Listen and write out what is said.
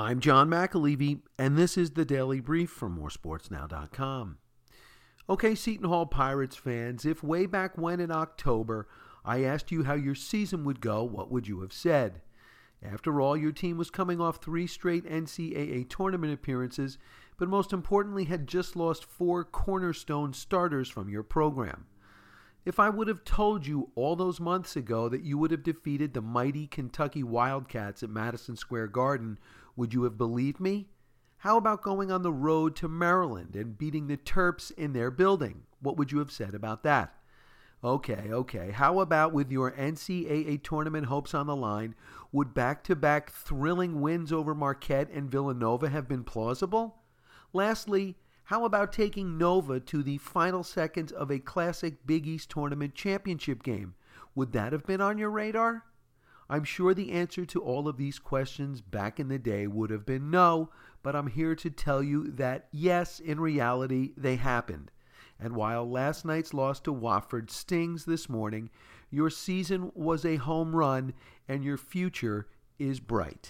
I'm John McAlevey, and this is the Daily Brief from moresportsnow.com. Okay, Seton Hall Pirates fans, if way back when in October I asked you how your season would go, what would you have said? After all, your team was coming off three straight NCAA tournament appearances, but most importantly, had just lost four cornerstone starters from your program. If I would have told you all those months ago that you would have defeated the mighty Kentucky Wildcats at Madison Square Garden, would you have believed me? How about going on the road to Maryland and beating the Terps in their building? What would you have said about that? Okay, okay. How about with your NCAA tournament hopes on the line, would back to back thrilling wins over Marquette and Villanova have been plausible? Lastly, how about taking Nova to the final seconds of a classic Big East tournament championship game? Would that have been on your radar? I'm sure the answer to all of these questions back in the day would have been no, but I'm here to tell you that yes, in reality, they happened. And while last night's loss to Wofford stings this morning, your season was a home run and your future is bright.